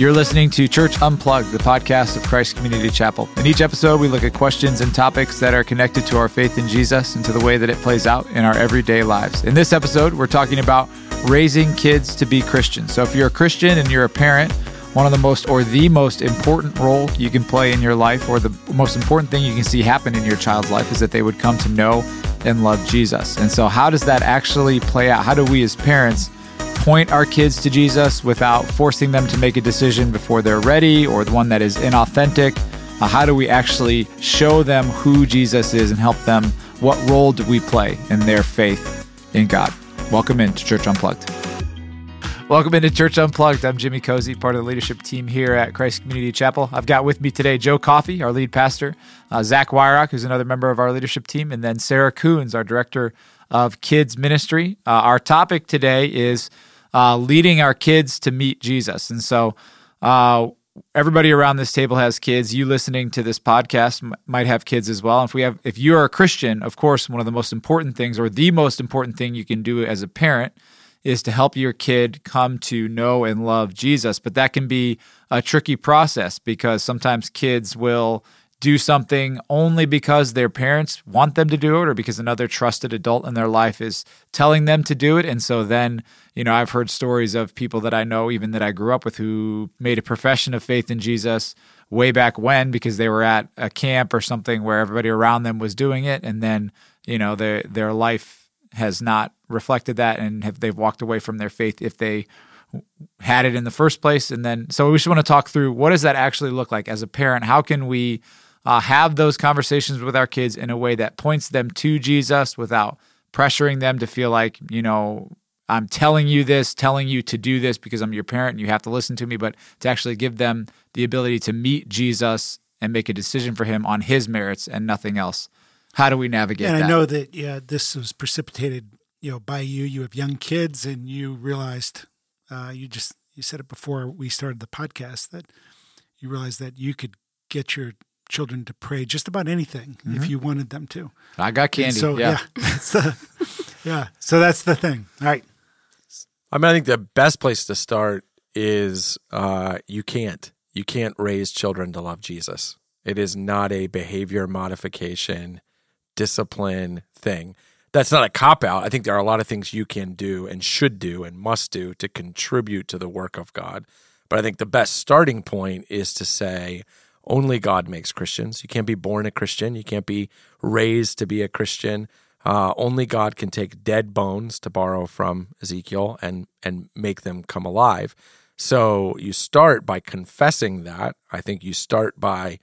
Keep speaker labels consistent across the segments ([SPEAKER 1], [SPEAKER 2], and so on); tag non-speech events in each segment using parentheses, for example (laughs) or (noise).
[SPEAKER 1] You're listening to Church Unplugged, the podcast of Christ Community Chapel. In each episode, we look at questions and topics that are connected to our faith in Jesus and to the way that it plays out in our everyday lives. In this episode, we're talking about raising kids to be Christians. So if you're a Christian and you're a parent, one of the most or the most important role you can play in your life or the most important thing you can see happen in your child's life is that they would come to know and love Jesus. And so how does that actually play out? How do we as parents point our kids to Jesus without forcing them to make a decision before they're ready or the one that is inauthentic? Uh, how do we actually show them who Jesus is and help them? What role do we play in their faith in God? Welcome into Church Unplugged. Welcome into Church Unplugged. I'm Jimmy Cozy, part of the leadership team here at Christ Community Chapel. I've got with me today Joe Coffey, our lead pastor, uh, Zach Wyrock, who's another member of our leadership team, and then Sarah Coons, our director of kids ministry. Uh, our topic today is uh, leading our kids to meet Jesus. And so, uh, everybody around this table has kids. You listening to this podcast m- might have kids as well. And if we have, if you are a Christian, of course, one of the most important things, or the most important thing you can do as a parent, is to help your kid come to know and love Jesus. But that can be a tricky process because sometimes kids will do something only because their parents want them to do it or because another trusted adult in their life is telling them to do it. And so then, you know, I've heard stories of people that I know, even that I grew up with, who made a profession of faith in Jesus way back when because they were at a camp or something where everybody around them was doing it. And then, you know, their, their life has not reflected that and have they've walked away from their faith if they had it in the first place and then so we just want to talk through what does that actually look like as a parent how can we uh, have those conversations with our kids in a way that points them to Jesus without pressuring them to feel like, you know, I'm telling you this, telling you to do this because I'm your parent and you have to listen to me, but to actually give them the ability to meet Jesus and make a decision for him on his merits and nothing else. How do we navigate
[SPEAKER 2] and
[SPEAKER 1] that?
[SPEAKER 2] I know that yeah, this was precipitated, you know, by you. You have young kids, and you realized uh, you just you said it before we started the podcast that you realized that you could get your children to pray just about anything mm-hmm. if you wanted them to.
[SPEAKER 1] I got candy.
[SPEAKER 2] And so
[SPEAKER 1] yeah,
[SPEAKER 2] yeah, (laughs) the, yeah. So that's the thing. All right.
[SPEAKER 3] I mean, I think the best place to start is uh, you can't you can't raise children to love Jesus. It is not a behavior modification, discipline thing. That's not a cop out. I think there are a lot of things you can do and should do and must do to contribute to the work of God. But I think the best starting point is to say, only God makes Christians. You can't be born a Christian. You can't be raised to be a Christian. Uh, only God can take dead bones, to borrow from Ezekiel, and and make them come alive. So you start by confessing that. I think you start by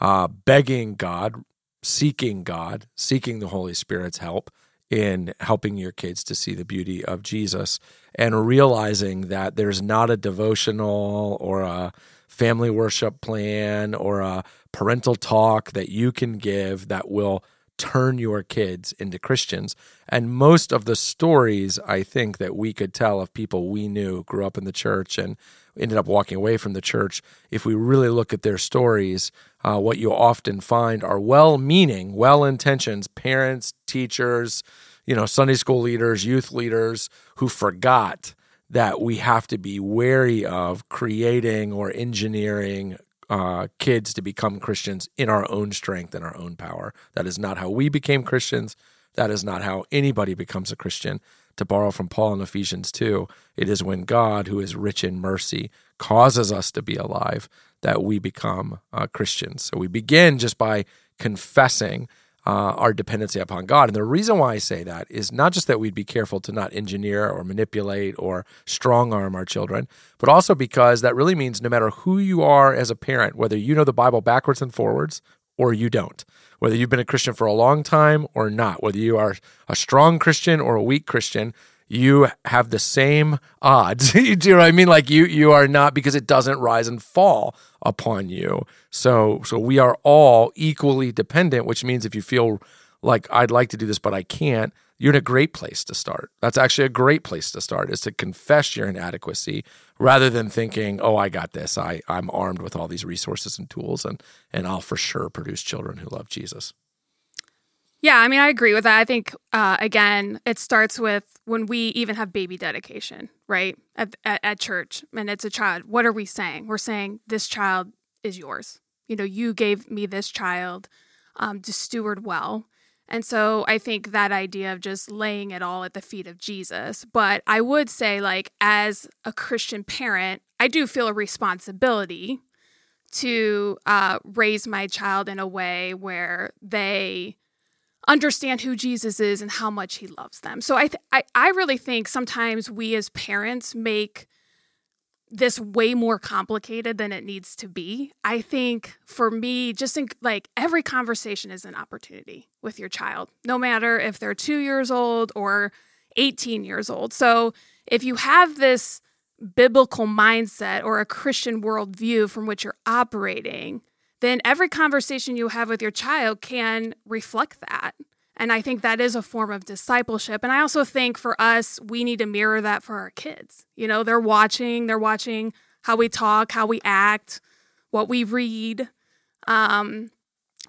[SPEAKER 3] uh, begging God, seeking God, seeking the Holy Spirit's help in helping your kids to see the beauty of Jesus, and realizing that there's not a devotional or a family worship plan or a parental talk that you can give that will turn your kids into Christians. And most of the stories I think that we could tell of people we knew grew up in the church and ended up walking away from the church, if we really look at their stories, uh, what you often find are well meaning, well intentions parents, teachers, you know, Sunday school leaders, youth leaders who forgot that we have to be wary of creating or engineering uh, kids to become Christians in our own strength and our own power. That is not how we became Christians. That is not how anybody becomes a Christian. To borrow from Paul in Ephesians 2, it is when God, who is rich in mercy, causes us to be alive that we become uh, Christians. So we begin just by confessing uh, our dependency upon God. And the reason why I say that is not just that we'd be careful to not engineer or manipulate or strong arm our children, but also because that really means no matter who you are as a parent, whether you know the Bible backwards and forwards or you don't, whether you've been a Christian for a long time or not, whether you are a strong Christian or a weak Christian, you have the same odds. (laughs) Do you know what I mean? Like you you are not because it doesn't rise and fall upon you. So so we are all equally dependent, which means if you feel like I'd like to do this but I can't, you're in a great place to start. That's actually a great place to start is to confess your inadequacy rather than thinking, "Oh, I got this. I I'm armed with all these resources and tools and and I'll for sure produce children who love Jesus."
[SPEAKER 4] Yeah, I mean, I agree with that. I think, uh, again, it starts with when we even have baby dedication, right? At, at, at, church, and it's a child. What are we saying? We're saying, this child is yours. You know, you gave me this child um, to steward well. And so I think that idea of just laying it all at the feet of Jesus. But I would say, like, as a Christian parent, I do feel a responsibility to uh, raise my child in a way where they understand who Jesus is and how much he loves them. So I, th- I, I really think sometimes we as parents make this way more complicated than it needs to be. I think for me, just think like every conversation is an opportunity with your child, no matter if they're two years old or 18 years old. So if you have this biblical mindset or a Christian worldview from which you're operating, then every conversation you have with your child can reflect that. And I think that is a form of discipleship. And I also think for us, we need to mirror that for our kids. You know, they're watching, they're watching how we talk, how we act, what we read. Um,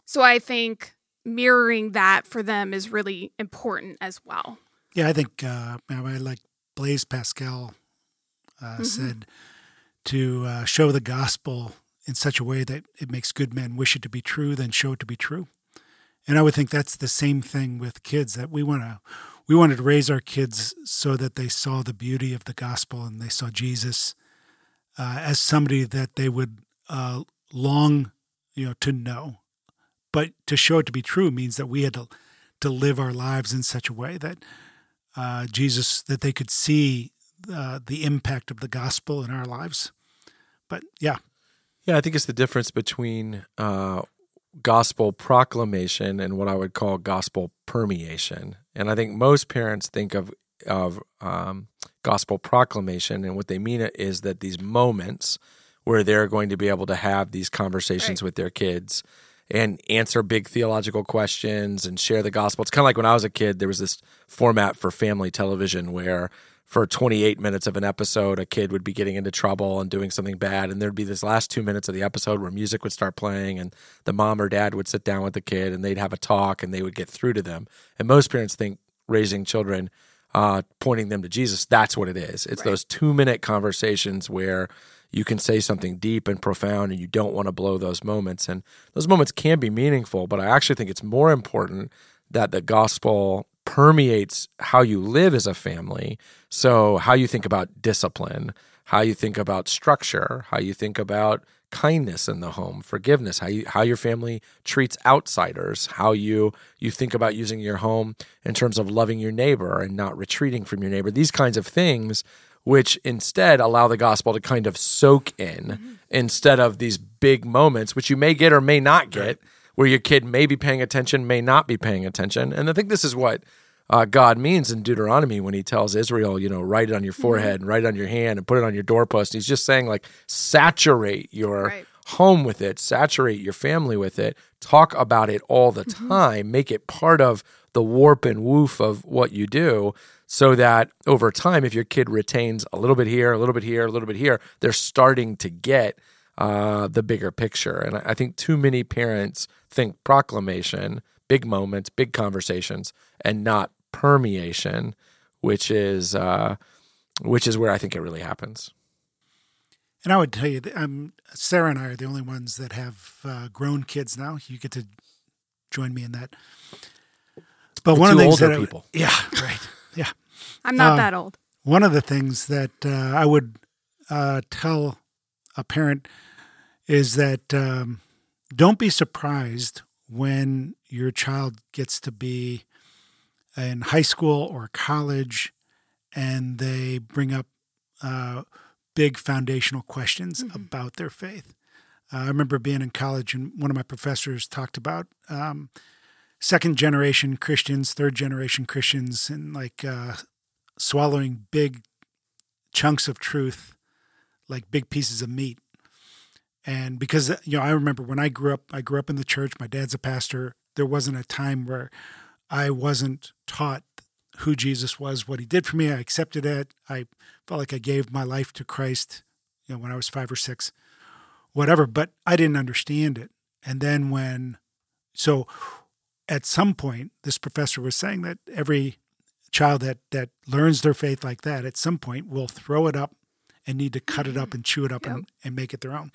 [SPEAKER 4] so I think mirroring that for them is really important as well.
[SPEAKER 2] Yeah, I think uh, I like Blaise Pascal uh, mm-hmm. said to uh, show the gospel in such a way that it makes good men wish it to be true, then show it to be true. And I would think that's the same thing with kids that we want to we wanted to raise our kids so that they saw the beauty of the gospel and they saw Jesus uh, as somebody that they would uh, long, you know, to know. But to show it to be true means that we had to to live our lives in such a way that uh, Jesus that they could see uh, the impact of the gospel in our lives. But yeah,
[SPEAKER 3] yeah, I think it's the difference between uh, gospel proclamation and what I would call gospel permeation. And I think most parents think of of um, gospel proclamation, and what they mean is that these moments where they're going to be able to have these conversations right. with their kids and answer big theological questions and share the gospel. It's kind of like when I was a kid, there was this format for family television where for 28 minutes of an episode, a kid would be getting into trouble and doing something bad. And there'd be this last two minutes of the episode where music would start playing and the mom or dad would sit down with the kid and they'd have a talk and they would get through to them. And most parents think raising children, uh, pointing them to Jesus, that's what it is. It's right. those two minute conversations where you can say something deep and profound and you don't want to blow those moments. And those moments can be meaningful, but I actually think it's more important that the gospel permeates how you live as a family. So, how you think about discipline, how you think about structure, how you think about kindness in the home, forgiveness, how you how your family treats outsiders, how you you think about using your home in terms of loving your neighbor and not retreating from your neighbor. These kinds of things which instead allow the gospel to kind of soak in mm-hmm. instead of these big moments which you may get or may not get. Right where your kid may be paying attention, may not be paying attention. And I think this is what uh, God means in Deuteronomy when he tells Israel, you know, write it on your forehead mm-hmm. and write it on your hand and put it on your doorpost. He's just saying, like, saturate your right. home with it, saturate your family with it, talk about it all the mm-hmm. time, make it part of the warp and woof of what you do so that over time, if your kid retains a little bit here, a little bit here, a little bit here, they're starting to get uh, the bigger picture. And I think too many parents think proclamation, big moments, big conversations, and not permeation, which is uh, which is where I think it really happens.
[SPEAKER 2] And I would tell you, that, um, Sarah and I are the only ones that have uh, grown kids now. You get to join me in that. But
[SPEAKER 3] the
[SPEAKER 2] one of the things that
[SPEAKER 3] people,
[SPEAKER 2] I, (laughs) yeah, right, yeah,
[SPEAKER 4] I'm not uh, that old.
[SPEAKER 2] One of the things that uh, I would uh, tell a parent is that um, don't be surprised when your child gets to be in high school or college and they bring up uh, big foundational questions mm-hmm. about their faith. Uh, I remember being in college and one of my professors talked about um, second generation Christians, third generation Christians, and like uh, swallowing big chunks of truth like big pieces of meat. And because you know, I remember when I grew up, I grew up in the church. My dad's a pastor. There wasn't a time where I wasn't taught who Jesus was, what he did for me. I accepted it. I felt like I gave my life to Christ, you know, when I was five or six, whatever. But I didn't understand it. And then when, so at some point, this professor was saying that every child that that learns their faith like that, at some point, will throw it up and need to cut it up and chew it up
[SPEAKER 4] Yep.
[SPEAKER 2] and, and make it their own.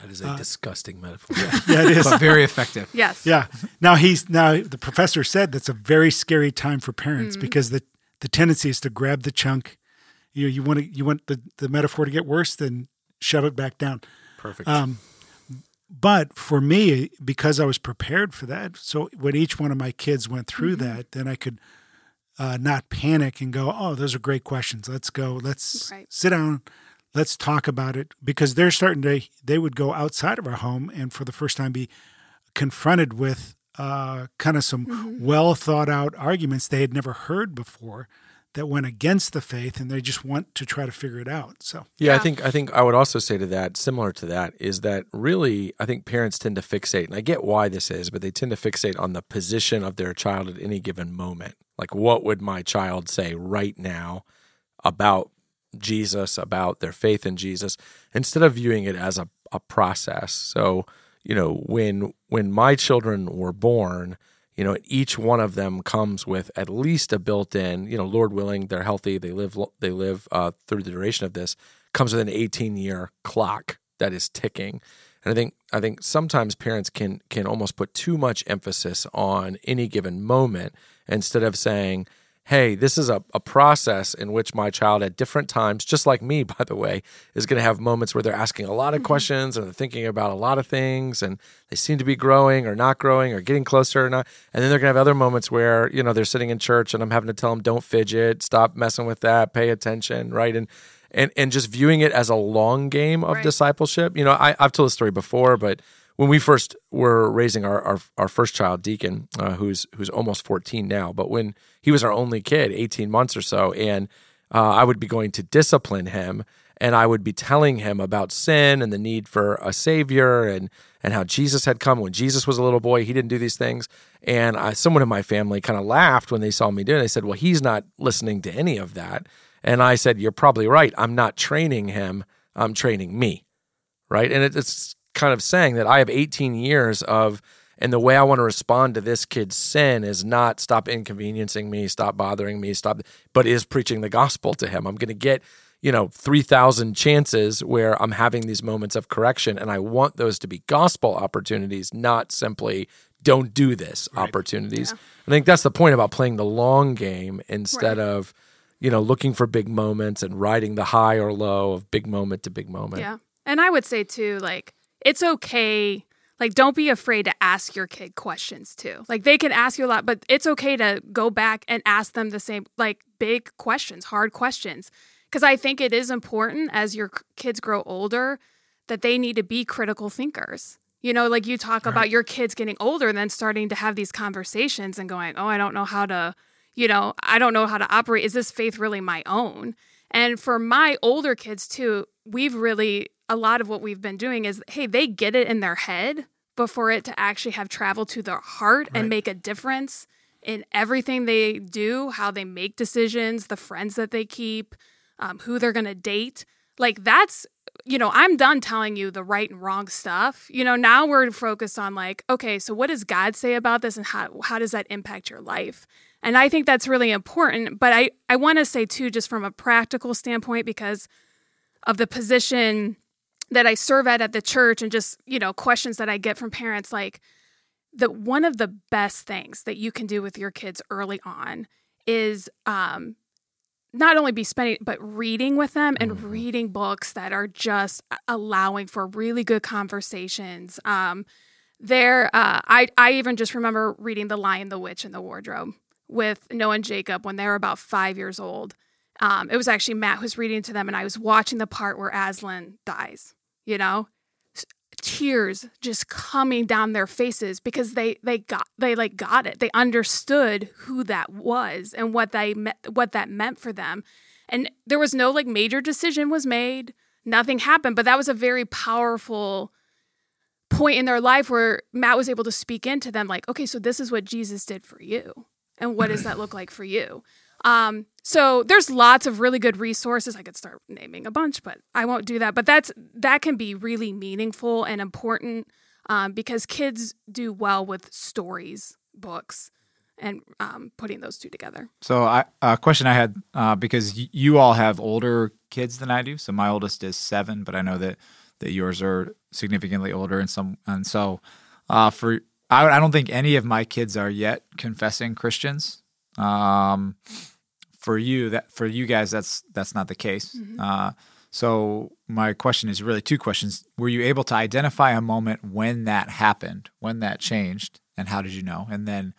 [SPEAKER 3] That is a disgusting metaphor. (laughs)
[SPEAKER 2] Yeah, it is.
[SPEAKER 1] But very effective. (laughs)
[SPEAKER 4] Yes.
[SPEAKER 2] Yeah. Now he's now the professor said that's a very scary time for parents
[SPEAKER 4] Mm-hmm.
[SPEAKER 2] because the the tendency is to grab the chunk. You you want to you want the the metaphor to get worse, then shove it back down.
[SPEAKER 3] Perfect.
[SPEAKER 2] Um, but for me, because I was prepared for that, so when each one of my kids went through
[SPEAKER 4] Mm-hmm.
[SPEAKER 2] that, then I could uh, not panic and go, "Oh, those are great questions. Let's go. Let's
[SPEAKER 4] Right.
[SPEAKER 2] sit down. Let's talk about it." Because they're starting to, they would go outside of our home and for the first time be confronted with uh, kind of some
[SPEAKER 4] Mm-hmm.
[SPEAKER 2] well thought out arguments they had never heard before that went against the faith, and they just want to try to figure it out. So
[SPEAKER 3] Yeah, I think I think I would also say to that, similar to that, is that really I think parents tend to fixate, and I get why this is, but they tend to fixate on the position of their child at any given moment. Like, what would my child say right now about Jesus, about their faith in Jesus, instead of viewing it as a, a process. So, you know, when when my children were born, you know, each one of them comes with at least a built-in, you know, Lord willing, they're healthy, they live they live uh, through the duration of this, comes with an 18-year clock that is ticking. And I think I think sometimes parents can can almost put too much emphasis on any given moment instead of saying, hey, this is a, a process in which my child at different times, just like me, (laughs) by the way, is going to have moments where they're asking a lot of mm-hmm. questions and they're thinking about a lot of things and they seem to be growing or not growing or getting closer or not. And then they're going to have other moments where, you know, they're sitting in church and I'm having to tell them, don't fidget, stop messing with that, pay attention, right? And and and just viewing it as a long game of
[SPEAKER 4] Right.
[SPEAKER 3] discipleship. You know, I, I've told this story before, but when we first were raising our our, our first child, Deacon, uh, who's who's almost fourteen now, but when he was our only kid, eighteen months or so, and uh, I would be going to discipline him, and I would be telling him about sin and the need for a savior, and and how Jesus had come when Jesus was a little boy. He didn't do these things, and I, someone in my family kind of laughed when they saw me do it. They said, "Well, he's not listening to any of that." And I said, You're probably right. I'm not training him, I'm training me. Right. And it- it's kind of saying that I have 18 years of, and the way I want to respond to this kid's sin is not stop inconveniencing me, stop bothering me, stop, but is preaching the gospel to him. I'm going to get, you know, 3,000 chances where I'm having these moments of correction. And I want those to be gospel opportunities, not simply don't do this opportunities. I think that's the point about playing the long game instead
[SPEAKER 4] Right.
[SPEAKER 3] of, you know, looking for big moments and riding the high or low of big moment to big moment.
[SPEAKER 4] Yeah. And I would say too, like, it's okay. Like, don't be afraid to ask your kid questions too. Like, they can ask you a lot, but it's okay to go back and ask them the same, like, big questions, hard questions. Because I think it is important as your kids grow older that they need to be critical thinkers. You know, like you talk about your kids getting older and then starting to have these conversations and going, oh, I don't know how to, you know, I don't know how to operate. Is this faith really my own? And for my older kids too, we've really, a lot of what we've been doing is, hey, they get it in their head before it to actually have traveled to their heart and make a difference in everything they do, how they make decisions, the friends that they keep, um, who they're going to date. Like that's, you know, I'm done telling you the right and wrong stuff. You know, now we're focused on like, okay, so what does God say about this and how, how does that impact your life? And I think that's really important. But I, I want to say too, just from a practical standpoint, because of the position that I serve at at the church and just, you know, questions that I get from parents like that one of the best things that you can do with your kids early on is um not only be spending but reading with them and reading books that are just allowing for really good conversations. Um there uh I I even just remember reading The Lion, the Witch and the Wardrobe with Noah and Jacob when they were about 5 years old. Um, it was actually Matt who was reading to them, and I was watching the part where Aslan dies. You know, tears just coming down their faces because they they got they like got it. They understood who that was and what they what that meant for them. And there was no like major decision was made. Nothing happened, but that was a very powerful point in their life where Matt was able to speak into them like, okay, so this is what Jesus did for you. And what does that look like for you? Um, so there's lots of really good resources. I could start naming a bunch, but I won't do that. But that's that can be really meaningful and important um, because kids do well with stories books and um, putting those two together.
[SPEAKER 1] So, a question I had uh, because y- you all have older kids than I do. So, my oldest is seven, but I know that that yours are significantly older, and some, and so uh, for I, I don't think any of my kids are yet confessing Christians. Um, for you, that for you guys, that's that's not the case. Uh, so, my question is really two questions: Were you able to identify a moment when that happened, when that changed, and how did you know? And then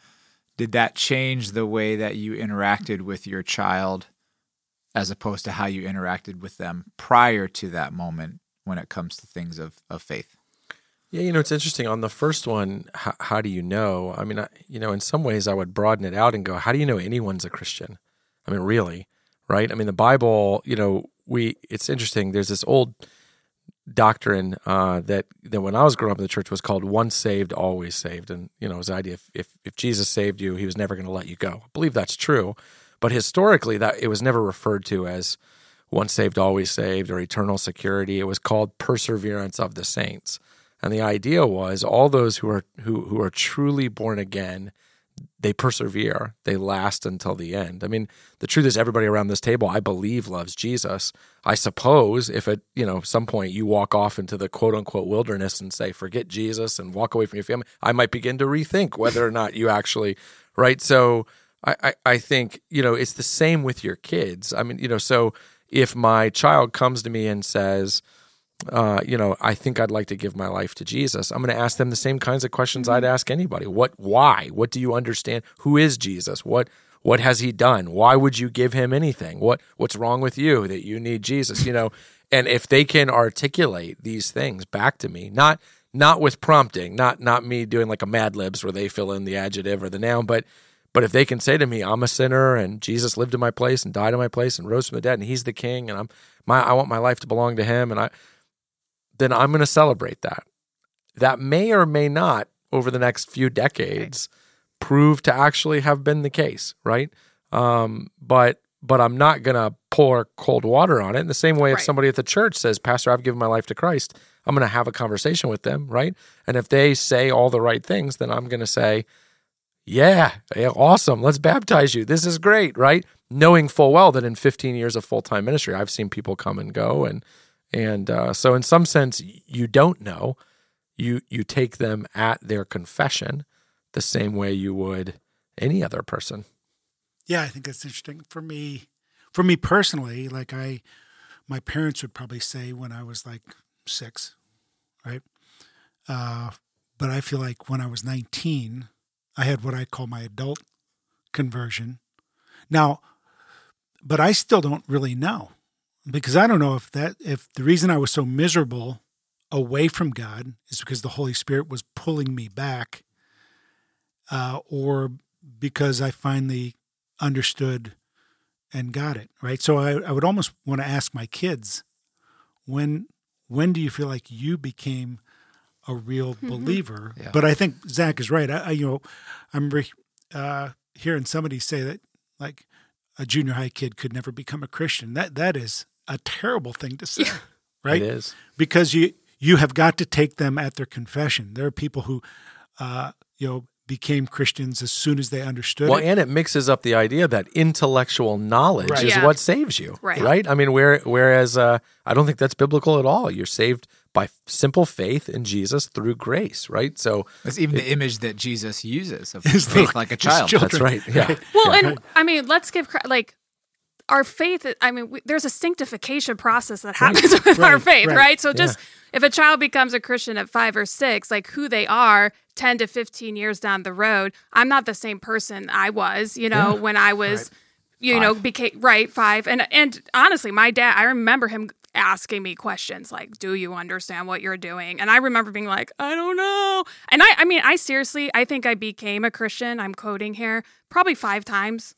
[SPEAKER 1] did that change the way that you interacted with your child as opposed to how you interacted with them prior to that moment when it comes to things of, of faith
[SPEAKER 3] Yeah, you know, it's interesting. On the first one, how, how do you know? I mean, I, you know, in some ways, I would broaden it out and go, how do you know anyone's a Christian? I mean, really, right? I mean, the Bible, you know, we, it's interesting. There's this old doctrine uh, that, that when I was growing up in the church was called once saved, always saved. And, you know, it was the idea if, if, if Jesus saved you, he was never going to let you go. I believe that's true. But historically, that it was never referred to as once saved, always saved or eternal security. It was called perseverance of the saints. And the idea was all those who are who who are truly born again, they persevere, they last until the end. I mean, the truth is everybody around this table I believe loves Jesus. I suppose if at, you know, some point you walk off into the quote unquote wilderness and say forget Jesus and walk away from your family, I might begin to rethink whether or not you actually right. So I, I, I think, you know, it's the same with your kids. I mean, you know, so if my child comes to me and says, uh, you know, I think I'd like to give my life to Jesus. I'm going to ask them the same kinds of questions I'd ask anybody. What, why? What do you understand? Who is Jesus? What, what has he done? Why would you give him anything? What, what's wrong with you that you need Jesus? You know, and if they can articulate these things back to me, not, not with prompting, not, not me doing like a Mad Libs where they fill in the adjective or the noun, but, but if they can say to me, I'm a sinner and Jesus lived in my place and died in my place and rose from the dead and he's the king and I'm my I want my life to belong to him and I then I'm going to celebrate that. That may or may not over the next few decades prove to actually have been the case, right? Um, but but I'm not going to pour cold water on it. In the same way, if somebody at the church says, "Pastor, I've given my life to Christ," I'm going to have a conversation with them, right? And if they say all the right things, then I'm going to say, "Yeah, yeah, awesome. Let's baptize you. This is great," right? Knowing full well that in 15 years of full time ministry, I've seen people come and go, and and uh, so in some sense, you don't know. You you take them at their confession, the same way you would any other person.
[SPEAKER 2] Yeah, I think that's interesting. For me, for me personally, like I, my parents would probably say when I was like six, right? Uh, but I feel like when I was 19, I had what I call my adult conversion. Now, but I still don't really know because I don't know if that, if the reason I was so miserable away from God is because the Holy Spirit was pulling me back, uh, or because I finally understood and got it right? So I, I would almost want to ask my kids when when do you feel like you became a real believer?
[SPEAKER 1] Yeah.
[SPEAKER 2] but i think zach is right. I, I you know i remember uh, hearing somebody say that like a junior high kid could never become a christian. That that is a terrible thing to say (laughs) right
[SPEAKER 3] It is.
[SPEAKER 2] because you you have got to take them at their confession there are people who uh, you know became christians as soon as they understood
[SPEAKER 3] Well,
[SPEAKER 2] it
[SPEAKER 3] and it mixes up the idea that intellectual knowledge
[SPEAKER 2] Right.
[SPEAKER 3] is
[SPEAKER 4] Yeah.
[SPEAKER 3] what saves you,
[SPEAKER 4] Right. Right?
[SPEAKER 3] I mean, where, whereas uh, I don't think that's biblical at all. You're saved by simple faith in Jesus through grace, right? So
[SPEAKER 1] that's even the image that jesus uses of (laughs)
[SPEAKER 2] His
[SPEAKER 1] faith
[SPEAKER 2] little-
[SPEAKER 1] like a (laughs)
[SPEAKER 2] his
[SPEAKER 1] child
[SPEAKER 2] children.
[SPEAKER 3] that's right. Yeah.
[SPEAKER 4] Well,
[SPEAKER 3] Yeah.
[SPEAKER 4] and I mean, let's give like our faith. I mean, we, there's a sanctification process that happens (laughs) with our faith,
[SPEAKER 2] right.
[SPEAKER 4] right? So just if a child becomes a Christian at five or six, like who they are. 10 to 15 years down the road, I'm not the same person I was, you know, when I was, you know, became right five. And, and honestly, my dad, I remember him asking me questions like, do you understand what you're doing? And I remember being like, I don't know. And I, I mean, I seriously, I think I became a Christian. I'm quoting here probably five times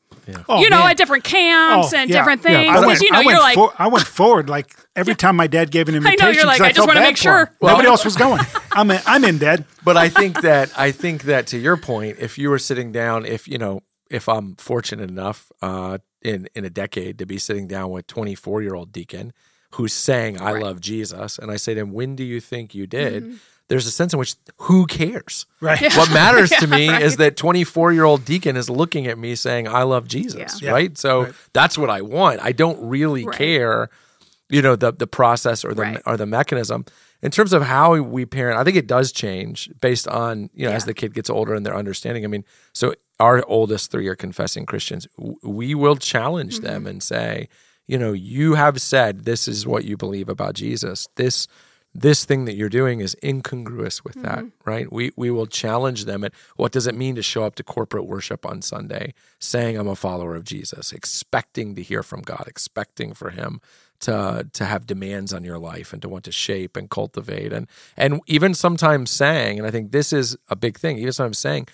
[SPEAKER 2] Oh,
[SPEAKER 4] you know,
[SPEAKER 2] man.
[SPEAKER 4] at different camps
[SPEAKER 2] Oh,
[SPEAKER 4] and
[SPEAKER 2] yeah,
[SPEAKER 4] different
[SPEAKER 2] yeah.
[SPEAKER 4] things.
[SPEAKER 2] I went,
[SPEAKER 4] you know,
[SPEAKER 2] I
[SPEAKER 4] you're
[SPEAKER 2] went
[SPEAKER 4] like,
[SPEAKER 2] for- I went forward like every time my dad gave an (laughs)
[SPEAKER 4] know,
[SPEAKER 2] invitation.
[SPEAKER 4] you're like,
[SPEAKER 2] 'cause
[SPEAKER 4] I just wanna make sure.
[SPEAKER 2] him. Nobody else was going. (laughs) I'm in, I'm in, Dad.
[SPEAKER 3] but I think that I think that to your point, if you were sitting down, if you know, if I'm fortunate enough uh, in in a decade to be sitting down with 24 year old deacon who's saying I
[SPEAKER 4] Right.
[SPEAKER 3] love Jesus, and I say to him, "When do you think you did?" there's a sense in which who cares?
[SPEAKER 2] Right.
[SPEAKER 3] What matters to (laughs) me is that 24 year old deacon is looking at me saying, I love Jesus,
[SPEAKER 2] Yeah.
[SPEAKER 3] right? So
[SPEAKER 2] Right.
[SPEAKER 3] that's what I want. I don't really
[SPEAKER 4] Right.
[SPEAKER 3] care, you know, the, the process or the,
[SPEAKER 4] Right.
[SPEAKER 3] or the mechanism. In terms of how we parent, I think it does change based on, you know, as the kid gets older and their understanding. I mean, so our oldest three are confessing Christians. We will challenge
[SPEAKER 4] Mm-hmm.
[SPEAKER 3] them and say, you know, you have said this is what you believe about Jesus. This this thing that you're doing is incongruous with that,
[SPEAKER 4] Mm-hmm.
[SPEAKER 3] right? We we will challenge them at what does it mean to show up to corporate worship on Sunday saying I'm a follower of Jesus, expecting to hear from God, expecting for him to to have demands on your life and to want to shape and cultivate and and even sometimes saying, and I think this is a big thing, even sometimes saying,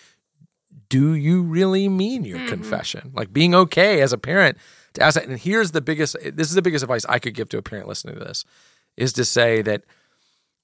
[SPEAKER 3] do you really mean your confession? Like being okay as a parent to ask that. And here's the biggest this is the biggest advice I could give to a parent listening to this is to say that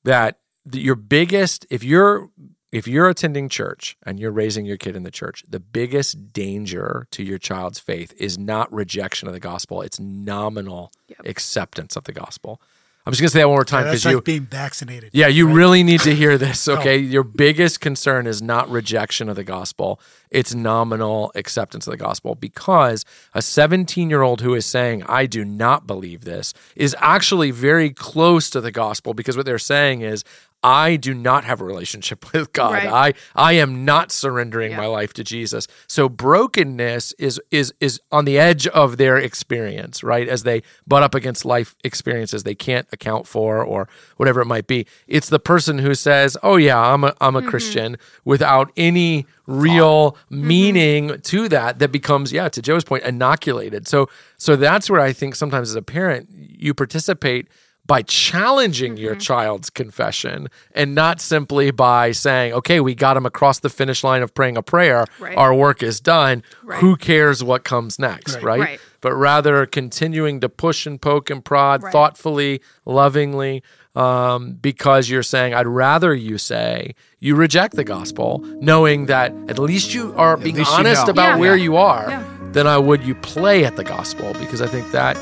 [SPEAKER 3] that your biggest if you're if you're attending church and you're raising your kid in the church, the biggest danger to your child's faith is not rejection of the gospel, it's nominal
[SPEAKER 4] Yep.
[SPEAKER 3] acceptance of the gospel. I'm just gonna say that one more time
[SPEAKER 2] That's
[SPEAKER 3] because you
[SPEAKER 2] like being vaccinated.
[SPEAKER 3] yeah, you
[SPEAKER 2] right?
[SPEAKER 3] really need to hear this. (laughs) Oh. Okay. Your biggest concern is not rejection of the gospel, it's nominal acceptance of the gospel because a 17 year old who is saying, I do not believe this, is actually very close to the gospel because what they're saying is, I do not have a relationship (laughs) with God.
[SPEAKER 4] Right.
[SPEAKER 3] I I am not surrendering
[SPEAKER 4] Yeah.
[SPEAKER 3] my life to Jesus. So brokenness is is is on the edge of their experience, right? As they butt up against life experiences they can't account for or whatever it might be. It's the person who says, "Oh yeah, I'm a I'm a mm-hmm. Christian," without any real mm-hmm. meaning to that that becomes yeah, to Joe's point, inoculated. So so that's where I think sometimes as a parent you participate by challenging your mm-hmm. child's confession and not simply by saying, okay, we got him across the finish line of praying a prayer.
[SPEAKER 4] Right.
[SPEAKER 3] Our work is done.
[SPEAKER 4] Right.
[SPEAKER 3] Who cares what comes next,
[SPEAKER 2] Right.
[SPEAKER 3] right?
[SPEAKER 4] Right.
[SPEAKER 3] But rather continuing to push and poke and prod
[SPEAKER 4] Right.
[SPEAKER 3] thoughtfully, lovingly, um, because you're saying, I'd rather you say you reject the gospel, knowing that at least you are being
[SPEAKER 1] least you
[SPEAKER 3] honest
[SPEAKER 1] know.
[SPEAKER 3] about
[SPEAKER 4] Yeah.
[SPEAKER 3] where you are,
[SPEAKER 4] Yeah.
[SPEAKER 3] than I would you play at the gospel, because I think that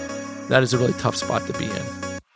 [SPEAKER 3] that is a really tough spot to be in.